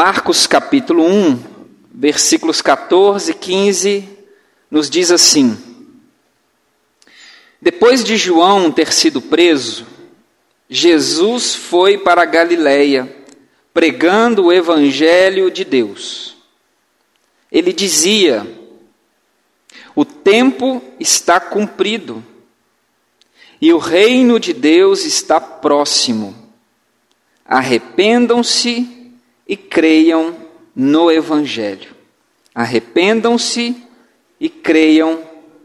Marcos capítulo 1, versículos 14 e 15, nos diz assim: Depois de João ter sido preso, Jesus foi para Galiléia, pregando o evangelho de Deus. Ele dizia: O tempo está cumprido e o reino de Deus está próximo. Arrependam-se e creiam no evangelho. Arrependam-se e creiam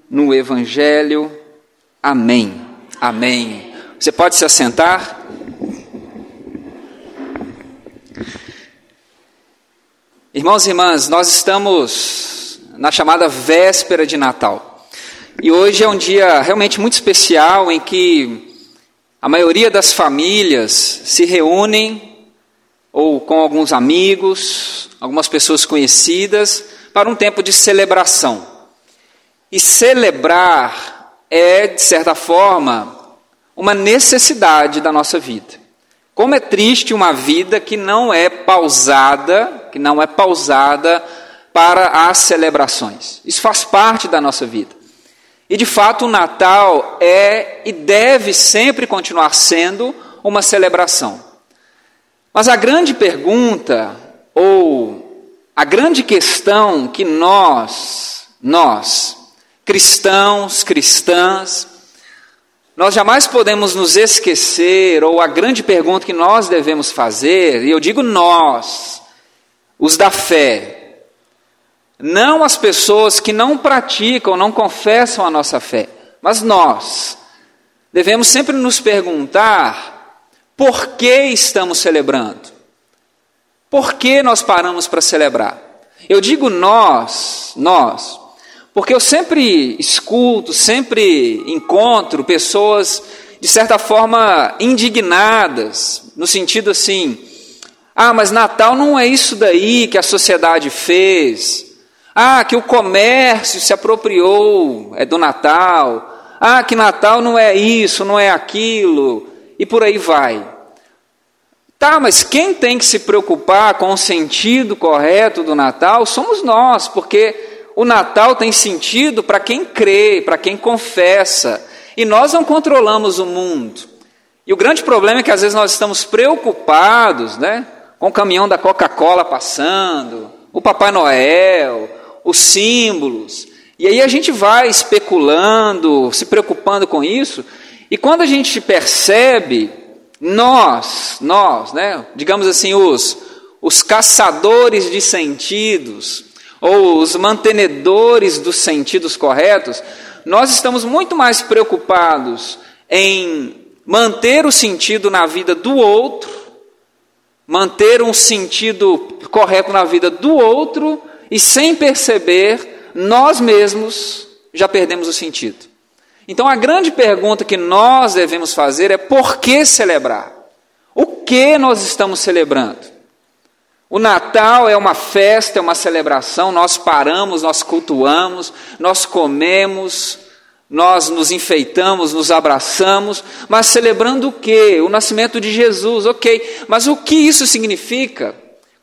no evangelho. Amém. Amém. Você pode se assentar? Irmãos e irmãs, nós estamos na chamada véspera de Natal. E hoje é um dia realmente muito especial em que a maioria das famílias se reúnem ou com alguns amigos, algumas pessoas conhecidas, para um tempo de celebração. E celebrar é, de certa forma, uma necessidade da nossa vida. Como é triste uma vida que não é pausada, que não é pausada para as celebrações. Isso faz parte da nossa vida. E de fato, o Natal é e deve sempre continuar sendo uma celebração. Mas a grande pergunta, ou a grande questão que nós, nós, cristãos, cristãs, nós jamais podemos nos esquecer, ou a grande pergunta que nós devemos fazer, e eu digo nós, os da fé, não as pessoas que não praticam, não confessam a nossa fé, mas nós, devemos sempre nos perguntar por que estamos celebrando, por que nós paramos para celebrar. Eu digo nós, nós, porque eu sempre escuto, sempre encontro pessoas, de certa forma, indignadas, no sentido assim: ah, mas Natal não é isso daí que a sociedade fez. Ah, que o comércio se apropriou é do Natal. Ah, que Natal não é isso, não é aquilo. E por aí vai. Tá, mas quem tem que se preocupar com o sentido correto do Natal somos nós, porque o Natal tem sentido para quem crê, para quem confessa. E nós não controlamos o mundo. E o grande problema é que às vezes nós estamos preocupados né, com o caminhão da Coca-Cola passando, o Papai Noel, os símbolos. E aí a gente vai especulando, se preocupando com isso. E quando a gente percebe, nós, nós, né, digamos assim, os, os caçadores de sentidos, ou os mantenedores dos sentidos corretos, nós estamos muito mais preocupados em manter o sentido na vida do outro, manter um sentido correto na vida do outro, e sem perceber, nós mesmos já perdemos o sentido. Então a grande pergunta que nós devemos fazer é por que celebrar? O que nós estamos celebrando? O Natal é uma festa, é uma celebração, nós paramos, nós cultuamos, nós comemos, nós nos enfeitamos, nos abraçamos, mas celebrando o quê? O nascimento de Jesus, ok. Mas o que isso significa?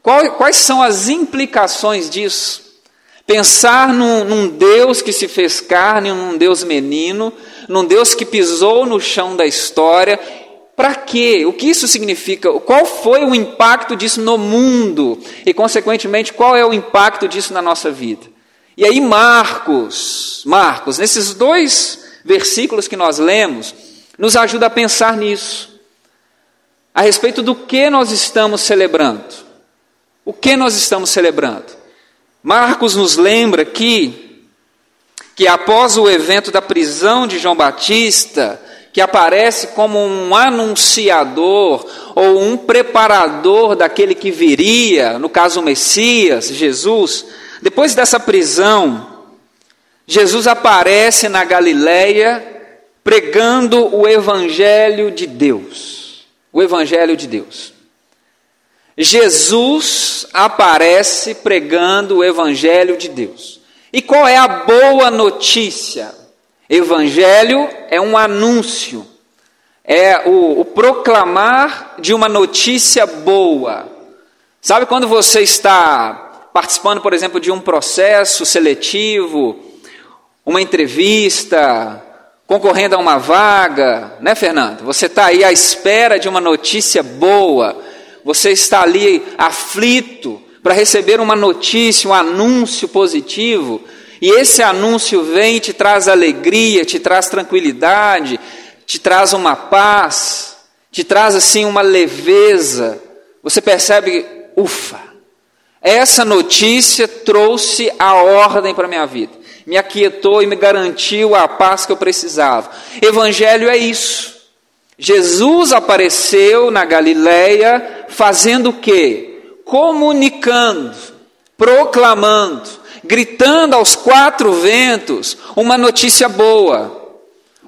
quais são as implicações disso? Pensar num, num Deus que se fez carne, num Deus menino, num Deus que pisou no chão da história para quê? O que isso significa? Qual foi o impacto disso no mundo? E, consequentemente, qual é o impacto disso na nossa vida? E aí, Marcos, Marcos, nesses dois versículos que nós lemos, nos ajuda a pensar nisso. A respeito do que nós estamos celebrando. O que nós estamos celebrando? Marcos nos lembra que, que após o evento da prisão de João Batista, que aparece como um anunciador ou um preparador daquele que viria, no caso o Messias, Jesus. Depois dessa prisão, Jesus aparece na Galileia pregando o evangelho de Deus. O evangelho de Deus. Jesus aparece pregando o evangelho de Deus. E qual é a boa notícia? Evangelho é um anúncio, é o, o proclamar de uma notícia boa. Sabe quando você está participando, por exemplo, de um processo seletivo, uma entrevista, concorrendo a uma vaga, né, Fernando? Você está aí à espera de uma notícia boa, você está ali aflito para receber uma notícia, um anúncio positivo, e esse anúncio vem e te traz alegria, te traz tranquilidade, te traz uma paz, te traz assim uma leveza. Você percebe, ufa, essa notícia trouxe a ordem para a minha vida, me aquietou e me garantiu a paz que eu precisava. Evangelho é isso. Jesus apareceu na Galileia fazendo o quê? Comunicando, proclamando, gritando aos quatro ventos uma notícia boa,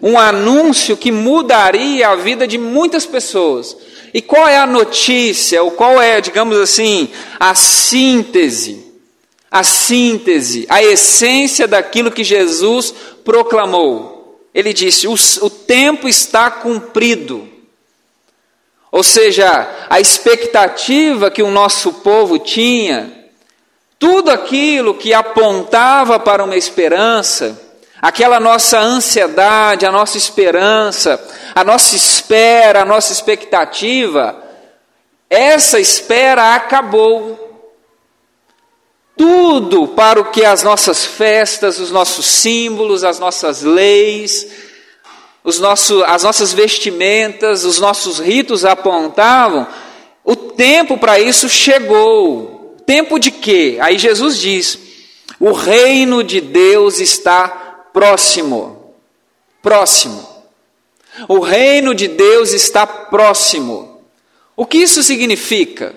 um anúncio que mudaria a vida de muitas pessoas. E qual é a notícia, ou qual é, digamos assim, a síntese? A síntese, a essência daquilo que Jesus proclamou. Ele disse: o, o tempo está cumprido. Ou seja, a expectativa que o nosso povo tinha, tudo aquilo que apontava para uma esperança, aquela nossa ansiedade, a nossa esperança, a nossa espera, a nossa expectativa, essa espera acabou. Tudo para o que as nossas festas, os nossos símbolos, as nossas leis, os nossos, as nossas vestimentas, os nossos ritos apontavam, o tempo para isso chegou. Tempo de quê? Aí Jesus diz: o reino de Deus está próximo. Próximo. O reino de Deus está próximo. O que isso significa?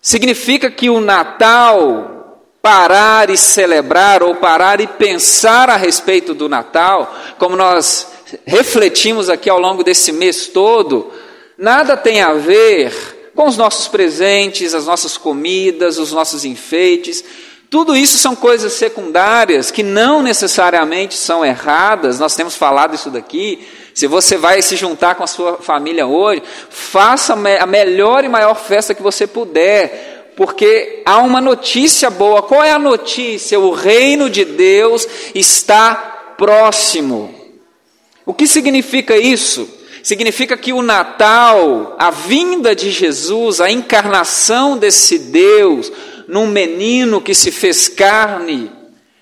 Significa que o Natal, parar e celebrar, ou parar e pensar a respeito do Natal, como nós refletimos aqui ao longo desse mês todo, nada tem a ver com os nossos presentes, as nossas comidas, os nossos enfeites, tudo isso são coisas secundárias que não necessariamente são erradas, nós temos falado isso daqui. Se você vai se juntar com a sua família hoje, faça a melhor e maior festa que você puder, porque há uma notícia boa. Qual é a notícia? O reino de Deus está próximo. O que significa isso? Significa que o Natal, a vinda de Jesus, a encarnação desse Deus, num menino que se fez carne,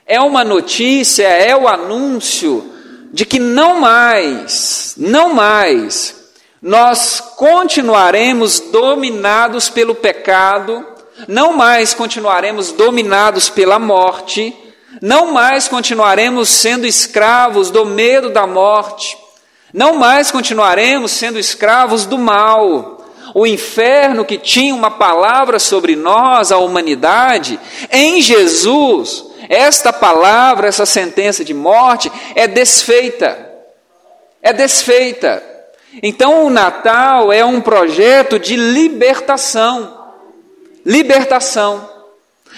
é uma notícia, é o anúncio de que não mais, não mais, nós continuaremos dominados pelo pecado, não mais continuaremos dominados pela morte, não mais continuaremos sendo escravos do medo da morte, não mais continuaremos sendo escravos do mal, o inferno que tinha uma palavra sobre nós, a humanidade, em Jesus, esta palavra, essa sentença de morte é desfeita. É desfeita. Então o Natal é um projeto de libertação. Libertação.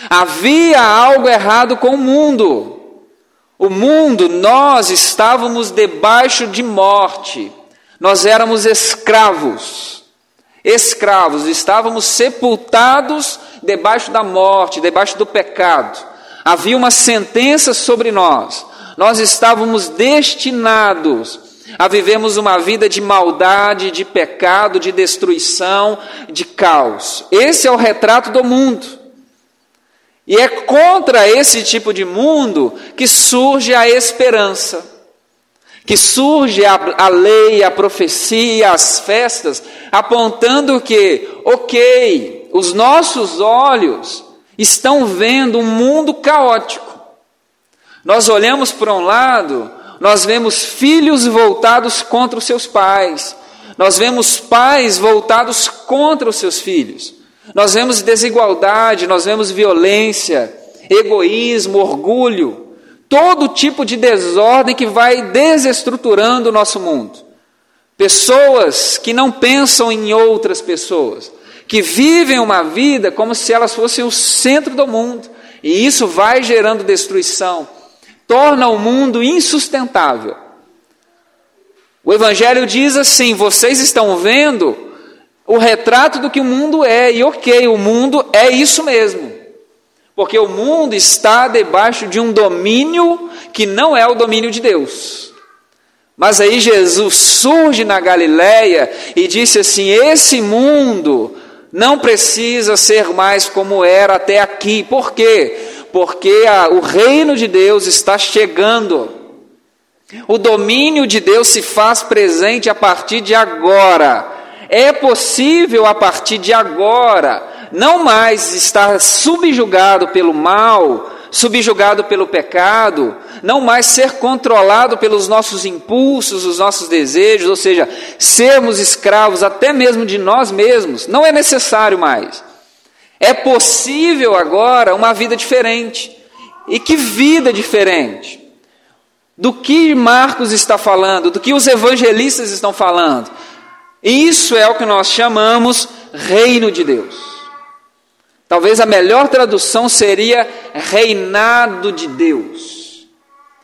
Havia algo errado com o mundo. O mundo, nós estávamos debaixo de morte. Nós éramos escravos escravos, estávamos sepultados debaixo da morte, debaixo do pecado. Havia uma sentença sobre nós. Nós estávamos destinados a vivermos uma vida de maldade, de pecado, de destruição, de caos. Esse é o retrato do mundo. E é contra esse tipo de mundo que surge a esperança que surge a, a lei, a profecia, as festas, apontando que, ok, os nossos olhos estão vendo um mundo caótico. Nós olhamos para um lado, nós vemos filhos voltados contra os seus pais, nós vemos pais voltados contra os seus filhos, nós vemos desigualdade, nós vemos violência, egoísmo, orgulho todo tipo de desordem que vai desestruturando o nosso mundo. Pessoas que não pensam em outras pessoas, que vivem uma vida como se elas fossem o centro do mundo, e isso vai gerando destruição, torna o mundo insustentável. O Evangelho diz assim: vocês estão vendo o retrato do que o mundo é, e ok, o mundo é isso mesmo. Porque o mundo está debaixo de um domínio que não é o domínio de Deus. Mas aí Jesus surge na Galileia e disse assim: esse mundo não precisa ser mais como era até aqui. Por quê? Porque a, o reino de Deus está chegando. O domínio de Deus se faz presente a partir de agora. É possível a partir de agora não mais estar subjugado pelo mal, subjugado pelo pecado, não mais ser controlado pelos nossos impulsos, os nossos desejos, ou seja, sermos escravos até mesmo de nós mesmos, não é necessário mais. É possível agora uma vida diferente. E que vida diferente? Do que Marcos está falando, do que os evangelistas estão falando. Isso é o que nós chamamos reino de Deus. Talvez a melhor tradução seria reinado de Deus.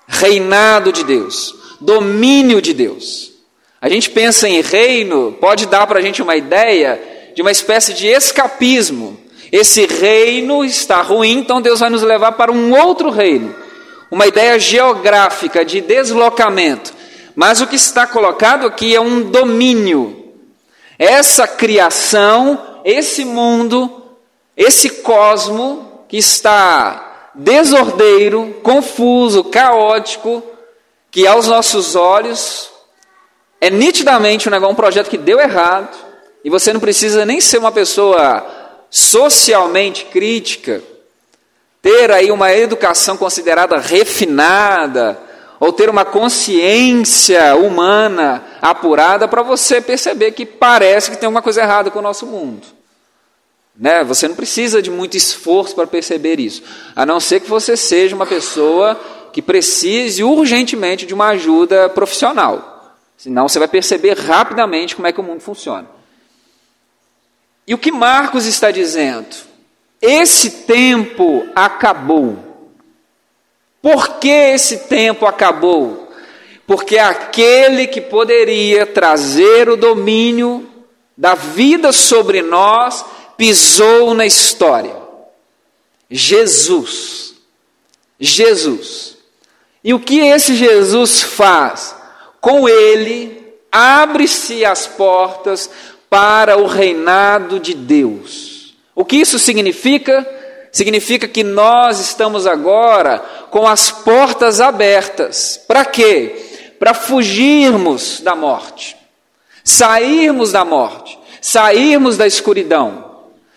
Reinado de Deus. Domínio de Deus. A gente pensa em reino, pode dar para a gente uma ideia de uma espécie de escapismo. Esse reino está ruim, então Deus vai nos levar para um outro reino. Uma ideia geográfica de deslocamento. Mas o que está colocado aqui é um domínio. Essa criação, esse mundo, esse cosmo que está desordeiro, confuso, caótico, que aos nossos olhos é nitidamente um, negócio, um projeto que deu errado, e você não precisa nem ser uma pessoa socialmente crítica, ter aí uma educação considerada refinada, ou ter uma consciência humana apurada para você perceber que parece que tem alguma coisa errada com o nosso mundo. Né? Você não precisa de muito esforço para perceber isso, a não ser que você seja uma pessoa que precise urgentemente de uma ajuda profissional. Senão você vai perceber rapidamente como é que o mundo funciona. E o que Marcos está dizendo? Esse tempo acabou. Por que esse tempo acabou? Porque aquele que poderia trazer o domínio da vida sobre nós pisou na história. Jesus. Jesus. E o que esse Jesus faz? Com ele, abre-se as portas para o reinado de Deus. O que isso significa? Significa que nós estamos agora com as portas abertas. Para quê? Para fugirmos da morte, sairmos da morte, sairmos da escuridão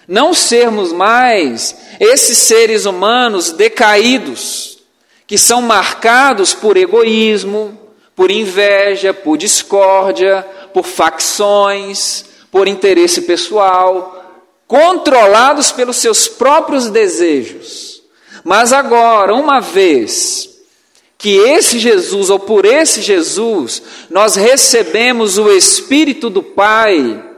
não sermos mais esses seres humanos decaídos, que são marcados por egoísmo, por inveja, por discórdia, por facções, por interesse pessoal, controlados pelos seus próprios desejos. Mas agora, uma vez que esse Jesus, ou por esse Jesus, nós recebemos o Espírito do Pai,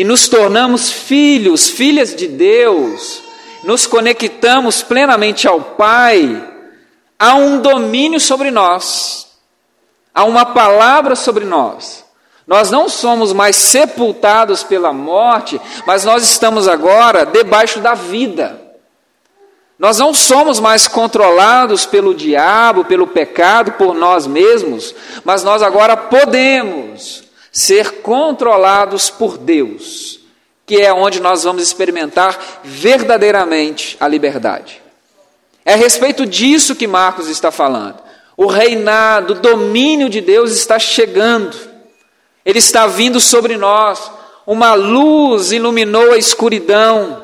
e nos tornamos filhos, filhas de Deus, nos conectamos plenamente ao Pai, há um domínio sobre nós, há uma palavra sobre nós. Nós não somos mais sepultados pela morte, mas nós estamos agora debaixo da vida. Nós não somos mais controlados pelo diabo, pelo pecado, por nós mesmos, mas nós agora podemos ser controlados por Deus, que é onde nós vamos experimentar verdadeiramente a liberdade. É a respeito disso que Marcos está falando. O reinado, o domínio de Deus está chegando, ele está vindo sobre nós. Uma luz iluminou a escuridão,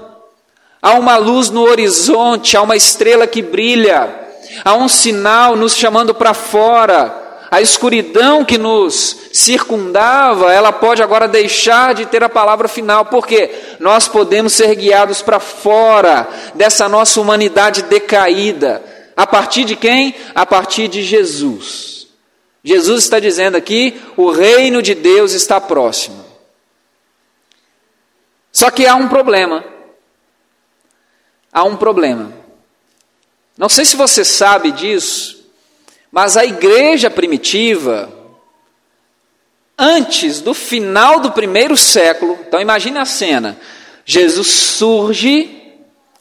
há uma luz no horizonte, há uma estrela que brilha, há um sinal nos chamando para fora a escuridão que nos circundava, ela pode agora deixar de ter a palavra final, porque nós podemos ser guiados para fora dessa nossa humanidade decaída. A partir de quem? A partir de Jesus. Jesus está dizendo aqui: o reino de Deus está próximo. Só que há um problema. Há um problema. Não sei se você sabe disso, mas a igreja primitiva, antes do final do primeiro século. Então imagine a cena. Jesus surge,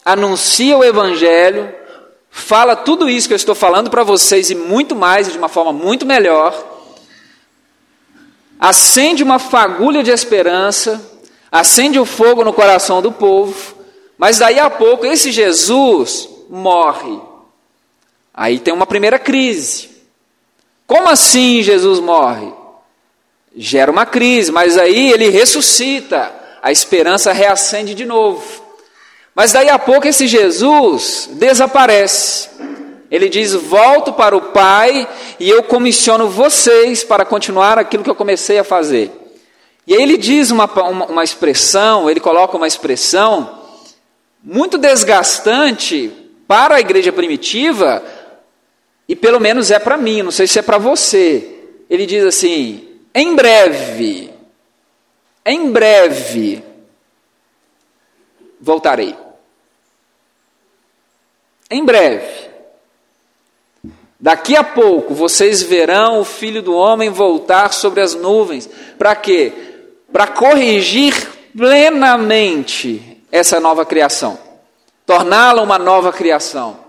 anuncia o evangelho, fala tudo isso que eu estou falando para vocês e muito mais, de uma forma muito melhor. Acende uma fagulha de esperança, acende o fogo no coração do povo, mas daí a pouco esse Jesus morre. Aí tem uma primeira crise. Como assim Jesus morre? Gera uma crise, mas aí ele ressuscita, a esperança reacende de novo. Mas daí a pouco esse Jesus desaparece. Ele diz: Volto para o Pai e eu comissiono vocês para continuar aquilo que eu comecei a fazer. E aí ele diz uma, uma, uma expressão, ele coloca uma expressão muito desgastante para a igreja primitiva, e pelo menos é para mim, não sei se é para você. Ele diz assim: em breve, em breve, voltarei. Em breve. Daqui a pouco vocês verão o filho do homem voltar sobre as nuvens. Para quê? Para corrigir plenamente essa nova criação, torná-la uma nova criação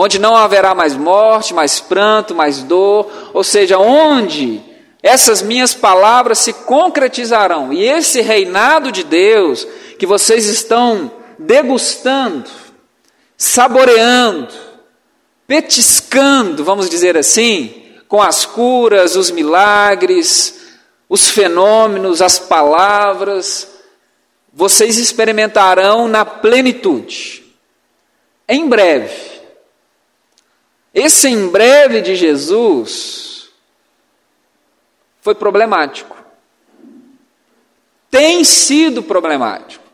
onde não haverá mais morte, mais pranto, mais dor, ou seja, onde essas minhas palavras se concretizarão e esse reinado de Deus que vocês estão degustando, saboreando, petiscando, vamos dizer assim, com as curas, os milagres, os fenômenos, as palavras, vocês experimentarão na plenitude. Em breve, esse em breve de Jesus foi problemático. Tem sido problemático.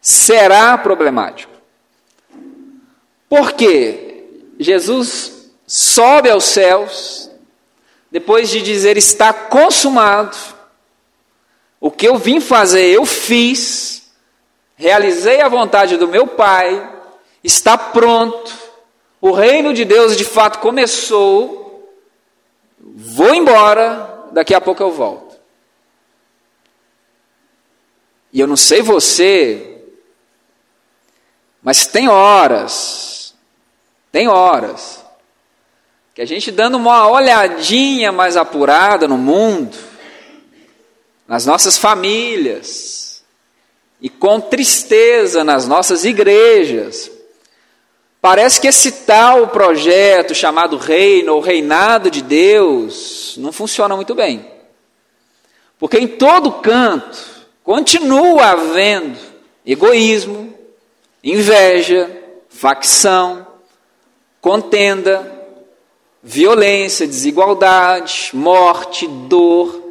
Será problemático. Porque Jesus sobe aos céus, depois de dizer está consumado, o que eu vim fazer eu fiz, realizei a vontade do meu Pai, está pronto, o reino de Deus de fato começou, vou embora, daqui a pouco eu volto. E eu não sei você, mas tem horas, tem horas, que a gente dando uma olhadinha mais apurada no mundo, nas nossas famílias, e com tristeza nas nossas igrejas, Parece que esse tal projeto chamado reino ou reinado de Deus não funciona muito bem. Porque em todo canto continua havendo egoísmo, inveja, facção, contenda, violência, desigualdade, morte, dor.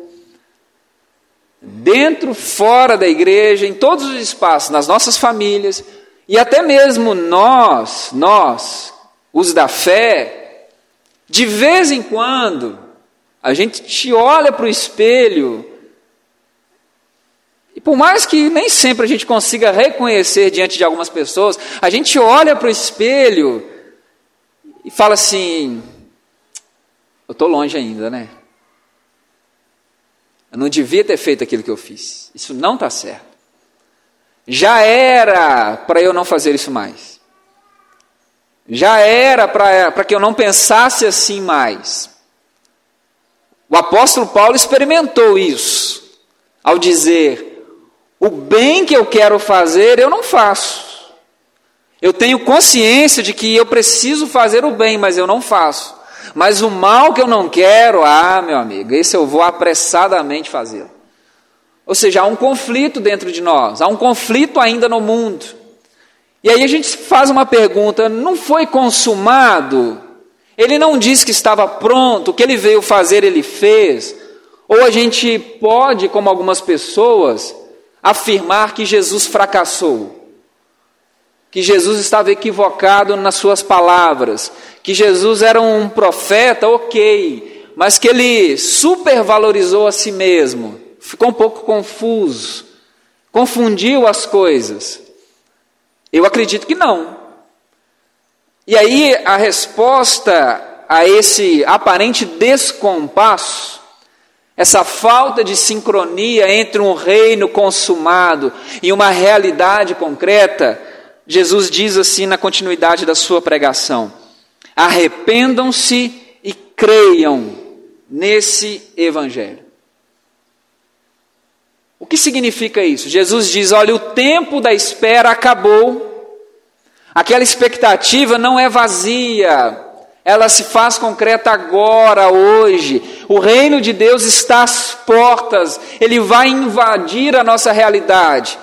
Dentro, fora da igreja, em todos os espaços, nas nossas famílias, e até mesmo nós, nós, os da fé, de vez em quando, a gente te olha para o espelho, e por mais que nem sempre a gente consiga reconhecer diante de algumas pessoas, a gente olha para o espelho e fala assim: eu estou longe ainda, né? Eu não devia ter feito aquilo que eu fiz. Isso não está certo. Já era para eu não fazer isso mais. Já era para que eu não pensasse assim mais. O apóstolo Paulo experimentou isso, ao dizer: o bem que eu quero fazer, eu não faço. Eu tenho consciência de que eu preciso fazer o bem, mas eu não faço. Mas o mal que eu não quero, ah, meu amigo, esse eu vou apressadamente fazê-lo. Ou seja, há um conflito dentro de nós, há um conflito ainda no mundo. E aí a gente faz uma pergunta: não foi consumado? Ele não disse que estava pronto, o que ele veio fazer, ele fez. Ou a gente pode, como algumas pessoas, afirmar que Jesus fracassou, que Jesus estava equivocado nas suas palavras, que Jesus era um profeta, ok, mas que ele supervalorizou a si mesmo ficou um pouco confuso, confundiu as coisas. Eu acredito que não. E aí a resposta a esse aparente descompasso, essa falta de sincronia entre um reino consumado e uma realidade concreta, Jesus diz assim na continuidade da sua pregação: arrependam-se e creiam nesse evangelho. O que significa isso? Jesus diz: olha, o tempo da espera acabou, aquela expectativa não é vazia, ela se faz concreta agora, hoje. O reino de Deus está às portas, ele vai invadir a nossa realidade.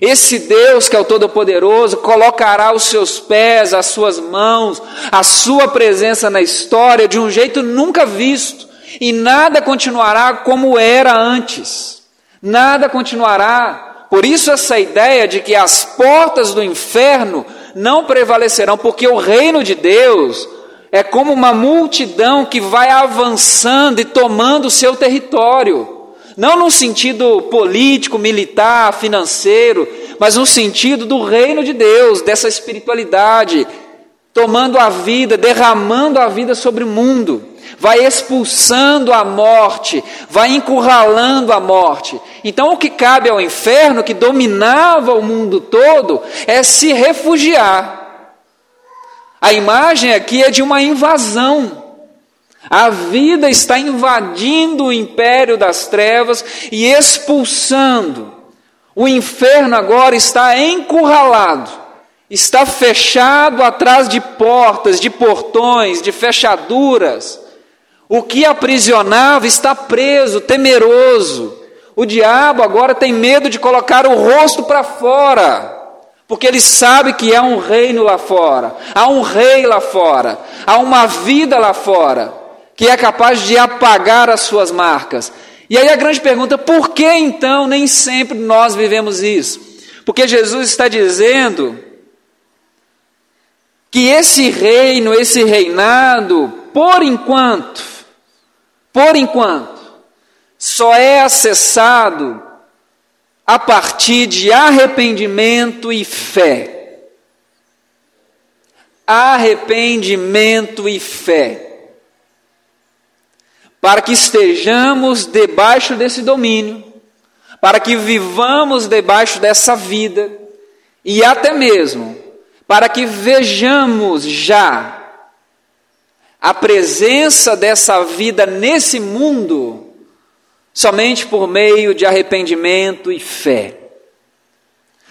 Esse Deus que é o Todo-Poderoso colocará os seus pés, as suas mãos, a sua presença na história de um jeito nunca visto, e nada continuará como era antes. Nada continuará. Por isso, essa ideia de que as portas do inferno não prevalecerão, porque o reino de Deus é como uma multidão que vai avançando e tomando o seu território. Não no sentido político, militar, financeiro, mas no sentido do reino de Deus, dessa espiritualidade, tomando a vida, derramando a vida sobre o mundo, vai expulsando a morte, vai encurralando a morte. Então, o que cabe ao inferno, que dominava o mundo todo, é se refugiar a imagem aqui é de uma invasão. A vida está invadindo o império das trevas e expulsando. O inferno agora está encurralado, está fechado atrás de portas, de portões, de fechaduras. O que aprisionava está preso, temeroso. O diabo agora tem medo de colocar o rosto para fora porque ele sabe que há um reino lá fora, há um rei lá fora, há uma vida lá fora, que é capaz de apagar as suas marcas. E aí a grande pergunta: por que então nem sempre nós vivemos isso? Porque Jesus está dizendo que esse reino, esse reinado, por enquanto, por enquanto, só é acessado a partir de arrependimento e fé. Arrependimento e fé. Para que estejamos debaixo desse domínio, para que vivamos debaixo dessa vida, e até mesmo para que vejamos já a presença dessa vida nesse mundo somente por meio de arrependimento e fé.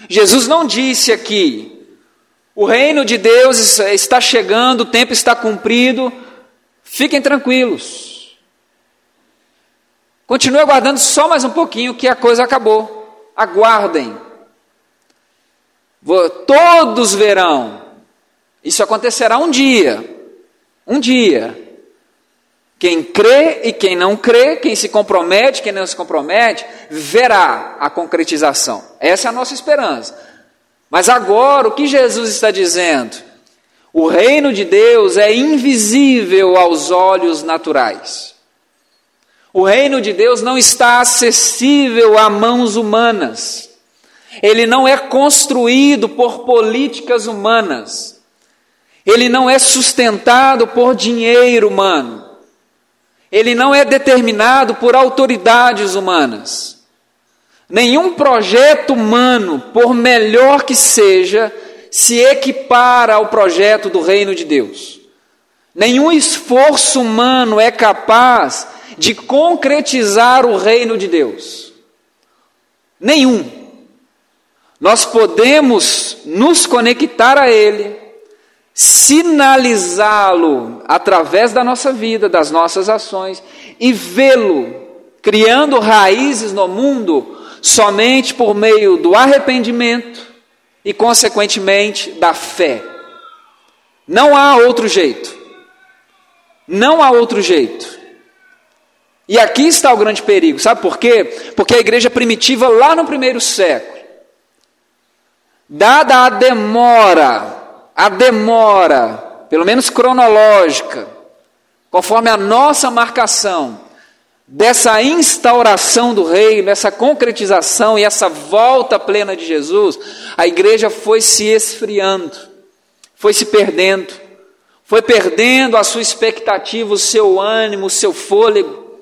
Jesus não disse aqui, o reino de Deus está chegando, o tempo está cumprido, fiquem tranquilos. Continue aguardando só mais um pouquinho que a coisa acabou. Aguardem. Todos verão. Isso acontecerá um dia. Um dia. Quem crê e quem não crê, quem se compromete, quem não se compromete, verá a concretização. Essa é a nossa esperança. Mas agora, o que Jesus está dizendo? O reino de Deus é invisível aos olhos naturais. O reino de Deus não está acessível a mãos humanas. Ele não é construído por políticas humanas. Ele não é sustentado por dinheiro humano. Ele não é determinado por autoridades humanas. Nenhum projeto humano, por melhor que seja, se equipara ao projeto do reino de Deus. Nenhum esforço humano é capaz de concretizar o reino de Deus. Nenhum. Nós podemos nos conectar a Ele, sinalizá-lo através da nossa vida, das nossas ações e vê-lo criando raízes no mundo somente por meio do arrependimento e, consequentemente, da fé. Não há outro jeito. Não há outro jeito. E aqui está o grande perigo, sabe por quê? Porque a igreja primitiva, lá no primeiro século, dada a demora a demora, pelo menos cronológica, conforme a nossa marcação, dessa instauração do reino, dessa concretização e essa volta plena de Jesus, a igreja foi se esfriando, foi se perdendo, foi perdendo a sua expectativa, o seu ânimo, o seu fôlego.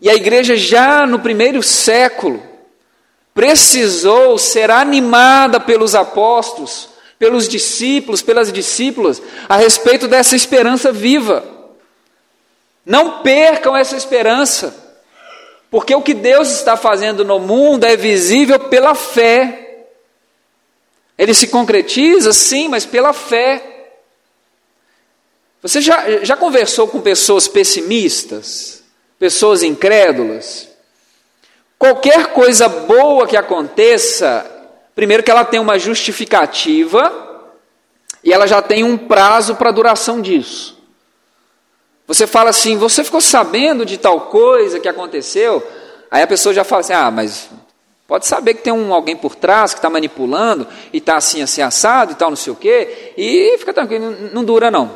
E a igreja, já no primeiro século, precisou ser animada pelos apóstolos, pelos discípulos, pelas discípulas, a respeito dessa esperança viva. Não percam essa esperança, porque o que Deus está fazendo no mundo é visível pela fé. Ele se concretiza, sim, mas pela fé. Você já, já conversou com pessoas pessimistas? Pessoas incrédulas? Qualquer coisa boa que aconteça, primeiro que ela tem uma justificativa e ela já tem um prazo para a duração disso. Você fala assim, você ficou sabendo de tal coisa que aconteceu? Aí a pessoa já fala assim, ah, mas pode saber que tem um, alguém por trás que está manipulando e está assim, assim, assado e tal, não sei o quê, e fica tranquilo, não, não dura não.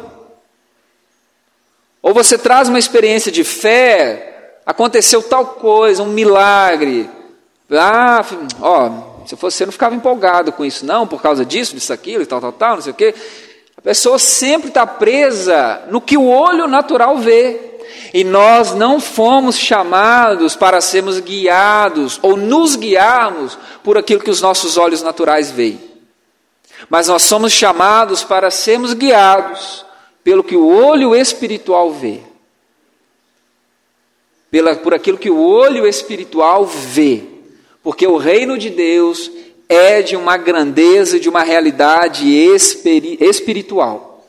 Ou você traz uma experiência de fé, aconteceu tal coisa, um milagre. Ah, ó, se fosse você não ficava empolgado com isso, não, por causa disso, disso, aquilo e tal, tal, tal, não sei o quê. A pessoa sempre está presa no que o olho natural vê. E nós não fomos chamados para sermos guiados ou nos guiarmos por aquilo que os nossos olhos naturais veem. Mas nós somos chamados para sermos guiados pelo que o olho espiritual vê. Pela, por aquilo que o olho espiritual vê. Porque o reino de Deus é de uma grandeza, de uma realidade espiri, espiritual.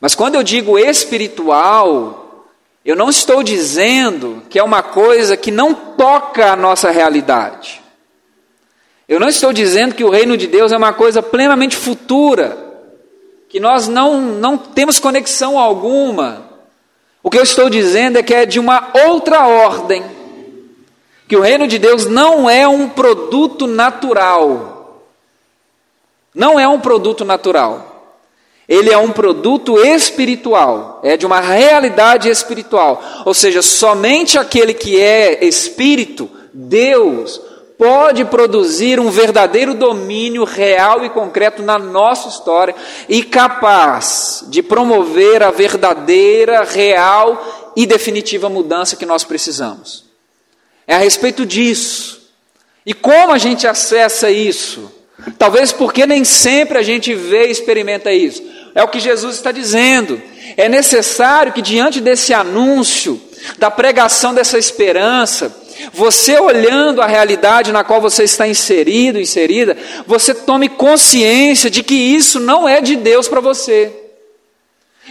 Mas quando eu digo espiritual, eu não estou dizendo que é uma coisa que não toca a nossa realidade. Eu não estou dizendo que o reino de Deus é uma coisa plenamente futura que nós não, não temos conexão alguma. O que eu estou dizendo é que é de uma outra ordem. Que o reino de Deus não é um produto natural. Não é um produto natural. Ele é um produto espiritual, é de uma realidade espiritual. Ou seja, somente aquele que é espírito, Deus, pode produzir um verdadeiro domínio real e concreto na nossa história e capaz de promover a verdadeira, real e definitiva mudança que nós precisamos. É a respeito disso. E como a gente acessa isso? Talvez porque nem sempre a gente vê e experimenta isso. É o que Jesus está dizendo. É necessário que, diante desse anúncio, da pregação dessa esperança, você olhando a realidade na qual você está inserido, inserida, você tome consciência de que isso não é de Deus para você.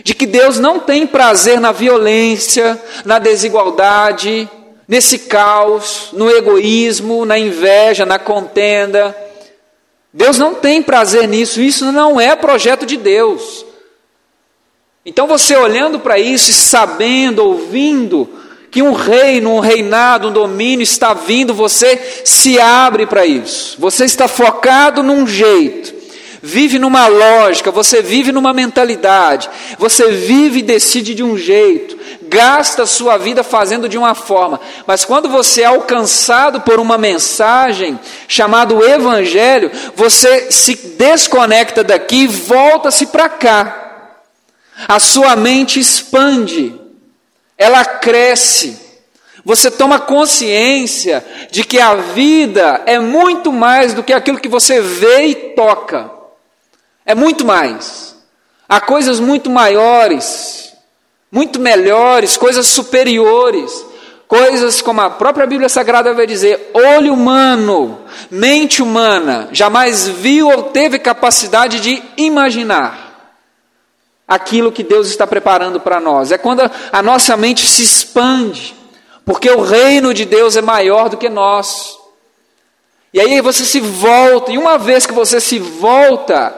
De que Deus não tem prazer na violência, na desigualdade, nesse caos, no egoísmo, na inveja, na contenda. Deus não tem prazer nisso, isso não é projeto de Deus. Então você olhando para isso e sabendo, ouvindo, que um reino, um reinado, um domínio está vindo, você se abre para isso. Você está focado num jeito, vive numa lógica, você vive numa mentalidade, você vive e decide de um jeito, gasta a sua vida fazendo de uma forma, mas quando você é alcançado por uma mensagem chamada Evangelho, você se desconecta daqui e volta-se para cá. A sua mente expande ela cresce. Você toma consciência de que a vida é muito mais do que aquilo que você vê e toca. É muito mais. Há coisas muito maiores, muito melhores, coisas superiores, coisas como a própria Bíblia Sagrada vai dizer: olho humano, mente humana, jamais viu ou teve capacidade de imaginar aquilo que Deus está preparando para nós. É quando a nossa mente se expande, porque o reino de Deus é maior do que nós. E aí você se volta, e uma vez que você se volta,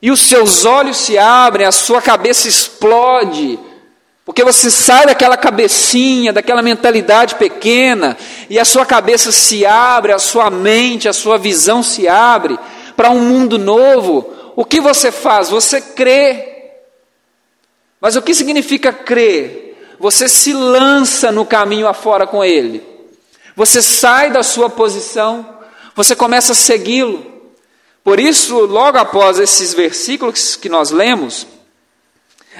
e os seus olhos se abrem, a sua cabeça explode, porque você sai daquela cabecinha, daquela mentalidade pequena, e a sua cabeça se abre, a sua mente, a sua visão se abre para um mundo novo. O que você faz? Você crê mas o que significa crer? Você se lança no caminho afora com Ele. Você sai da sua posição, você começa a segui-lo. Por isso, logo após esses versículos que nós lemos,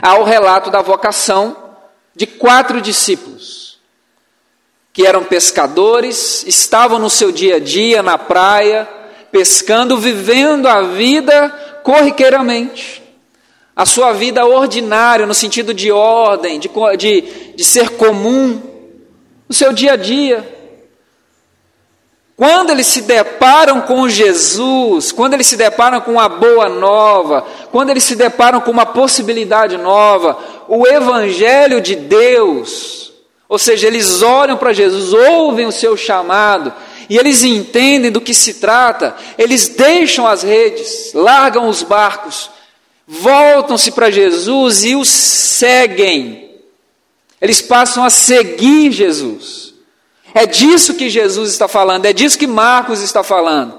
ao relato da vocação de quatro discípulos, que eram pescadores, estavam no seu dia a dia na praia, pescando, vivendo a vida corriqueiramente. A sua vida ordinária, no sentido de ordem, de, de, de ser comum, no seu dia a dia. Quando eles se deparam com Jesus, quando eles se deparam com uma boa nova, quando eles se deparam com uma possibilidade nova, o Evangelho de Deus, ou seja, eles olham para Jesus, ouvem o seu chamado, e eles entendem do que se trata, eles deixam as redes, largam os barcos, voltam-se para Jesus e o seguem. Eles passam a seguir Jesus. É disso que Jesus está falando, é disso que Marcos está falando.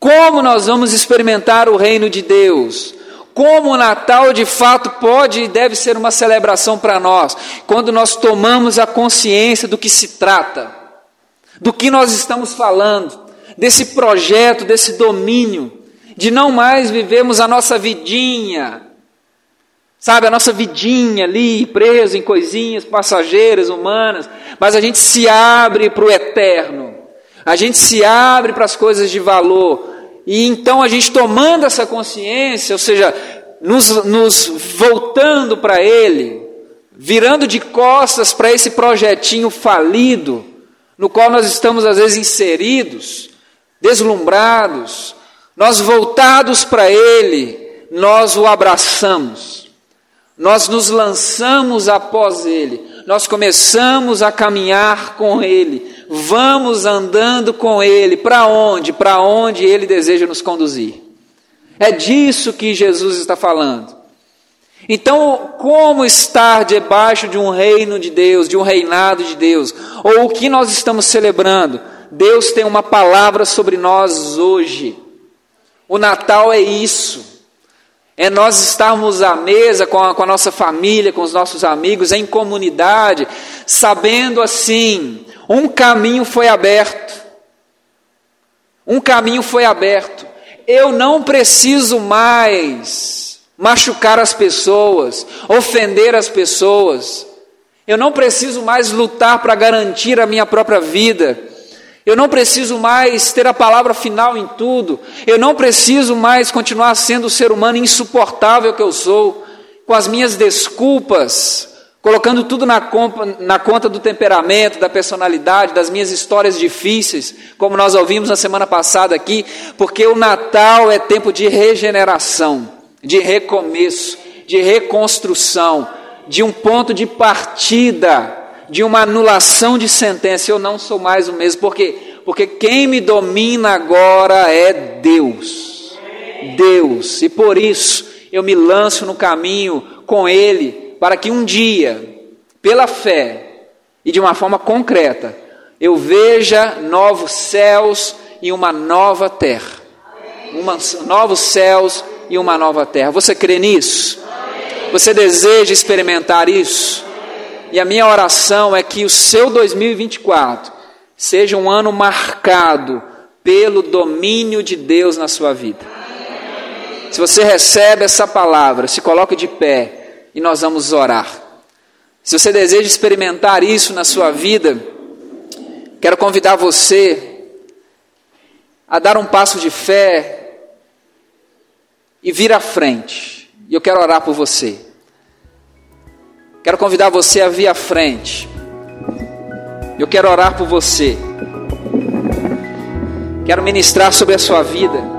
Como nós vamos experimentar o reino de Deus? Como o Natal de fato pode e deve ser uma celebração para nós, quando nós tomamos a consciência do que se trata, do que nós estamos falando, desse projeto, desse domínio, de não mais vivemos a nossa vidinha, Sabe, a nossa vidinha ali, preso em coisinhas passageiras, humanas, mas a gente se abre para o eterno, a gente se abre para as coisas de valor, e então a gente tomando essa consciência, ou seja, nos, nos voltando para Ele, virando de costas para esse projetinho falido, no qual nós estamos às vezes inseridos, deslumbrados, nós voltados para Ele, nós o abraçamos nós nos lançamos após Ele, nós começamos a caminhar com Ele, vamos andando com Ele, para onde? Para onde Ele deseja nos conduzir. É disso que Jesus está falando. Então, como estar debaixo de um reino de Deus, de um reinado de Deus? Ou o que nós estamos celebrando? Deus tem uma palavra sobre nós hoje. O Natal é isso. É nós estarmos à mesa com a, com a, nossa família, com os nossos amigos, em comunidade, sabendo assim: um caminho foi aberto. Um caminho foi aberto. Eu não preciso mais machucar as pessoas, ofender as pessoas. Eu não preciso mais lutar para garantir a minha própria vida. Eu não preciso mais ter a palavra final em tudo. Eu não preciso mais continuar sendo o ser humano insuportável que eu sou, com as minhas desculpas, colocando tudo na, na conta do temperamento, da personalidade, das minhas histórias difíceis, como nós ouvimos na semana passada aqui, porque o Natal é tempo de regeneração, de recomeço, de reconstrução, de um ponto de partida de uma anulação de sentença. Eu não sou mais o mesmo. Por quê? Porque quem me domina agora é Deus. Deus. E por isso eu me lanço no caminho com Ele, para que um dia, pela fé e de uma forma concreta, eu veja novos céus e uma nova terra. Uma, novos céus e uma nova terra. Você crê nisso? Você deseja experimentar isso? E a minha oração é que o seu 2024 seja um ano marcado pelo domínio de Deus na sua vida. Se você recebe essa palavra, se coloque de pé e nós vamos orar. Se você deseja experimentar isso na sua vida, quero convidar você a dar um passo de fé e vir à frente. E eu quero orar por você. Quero convidar você a vir à frente. Eu quero orar por você. Quero ministrar sobre a sua vida.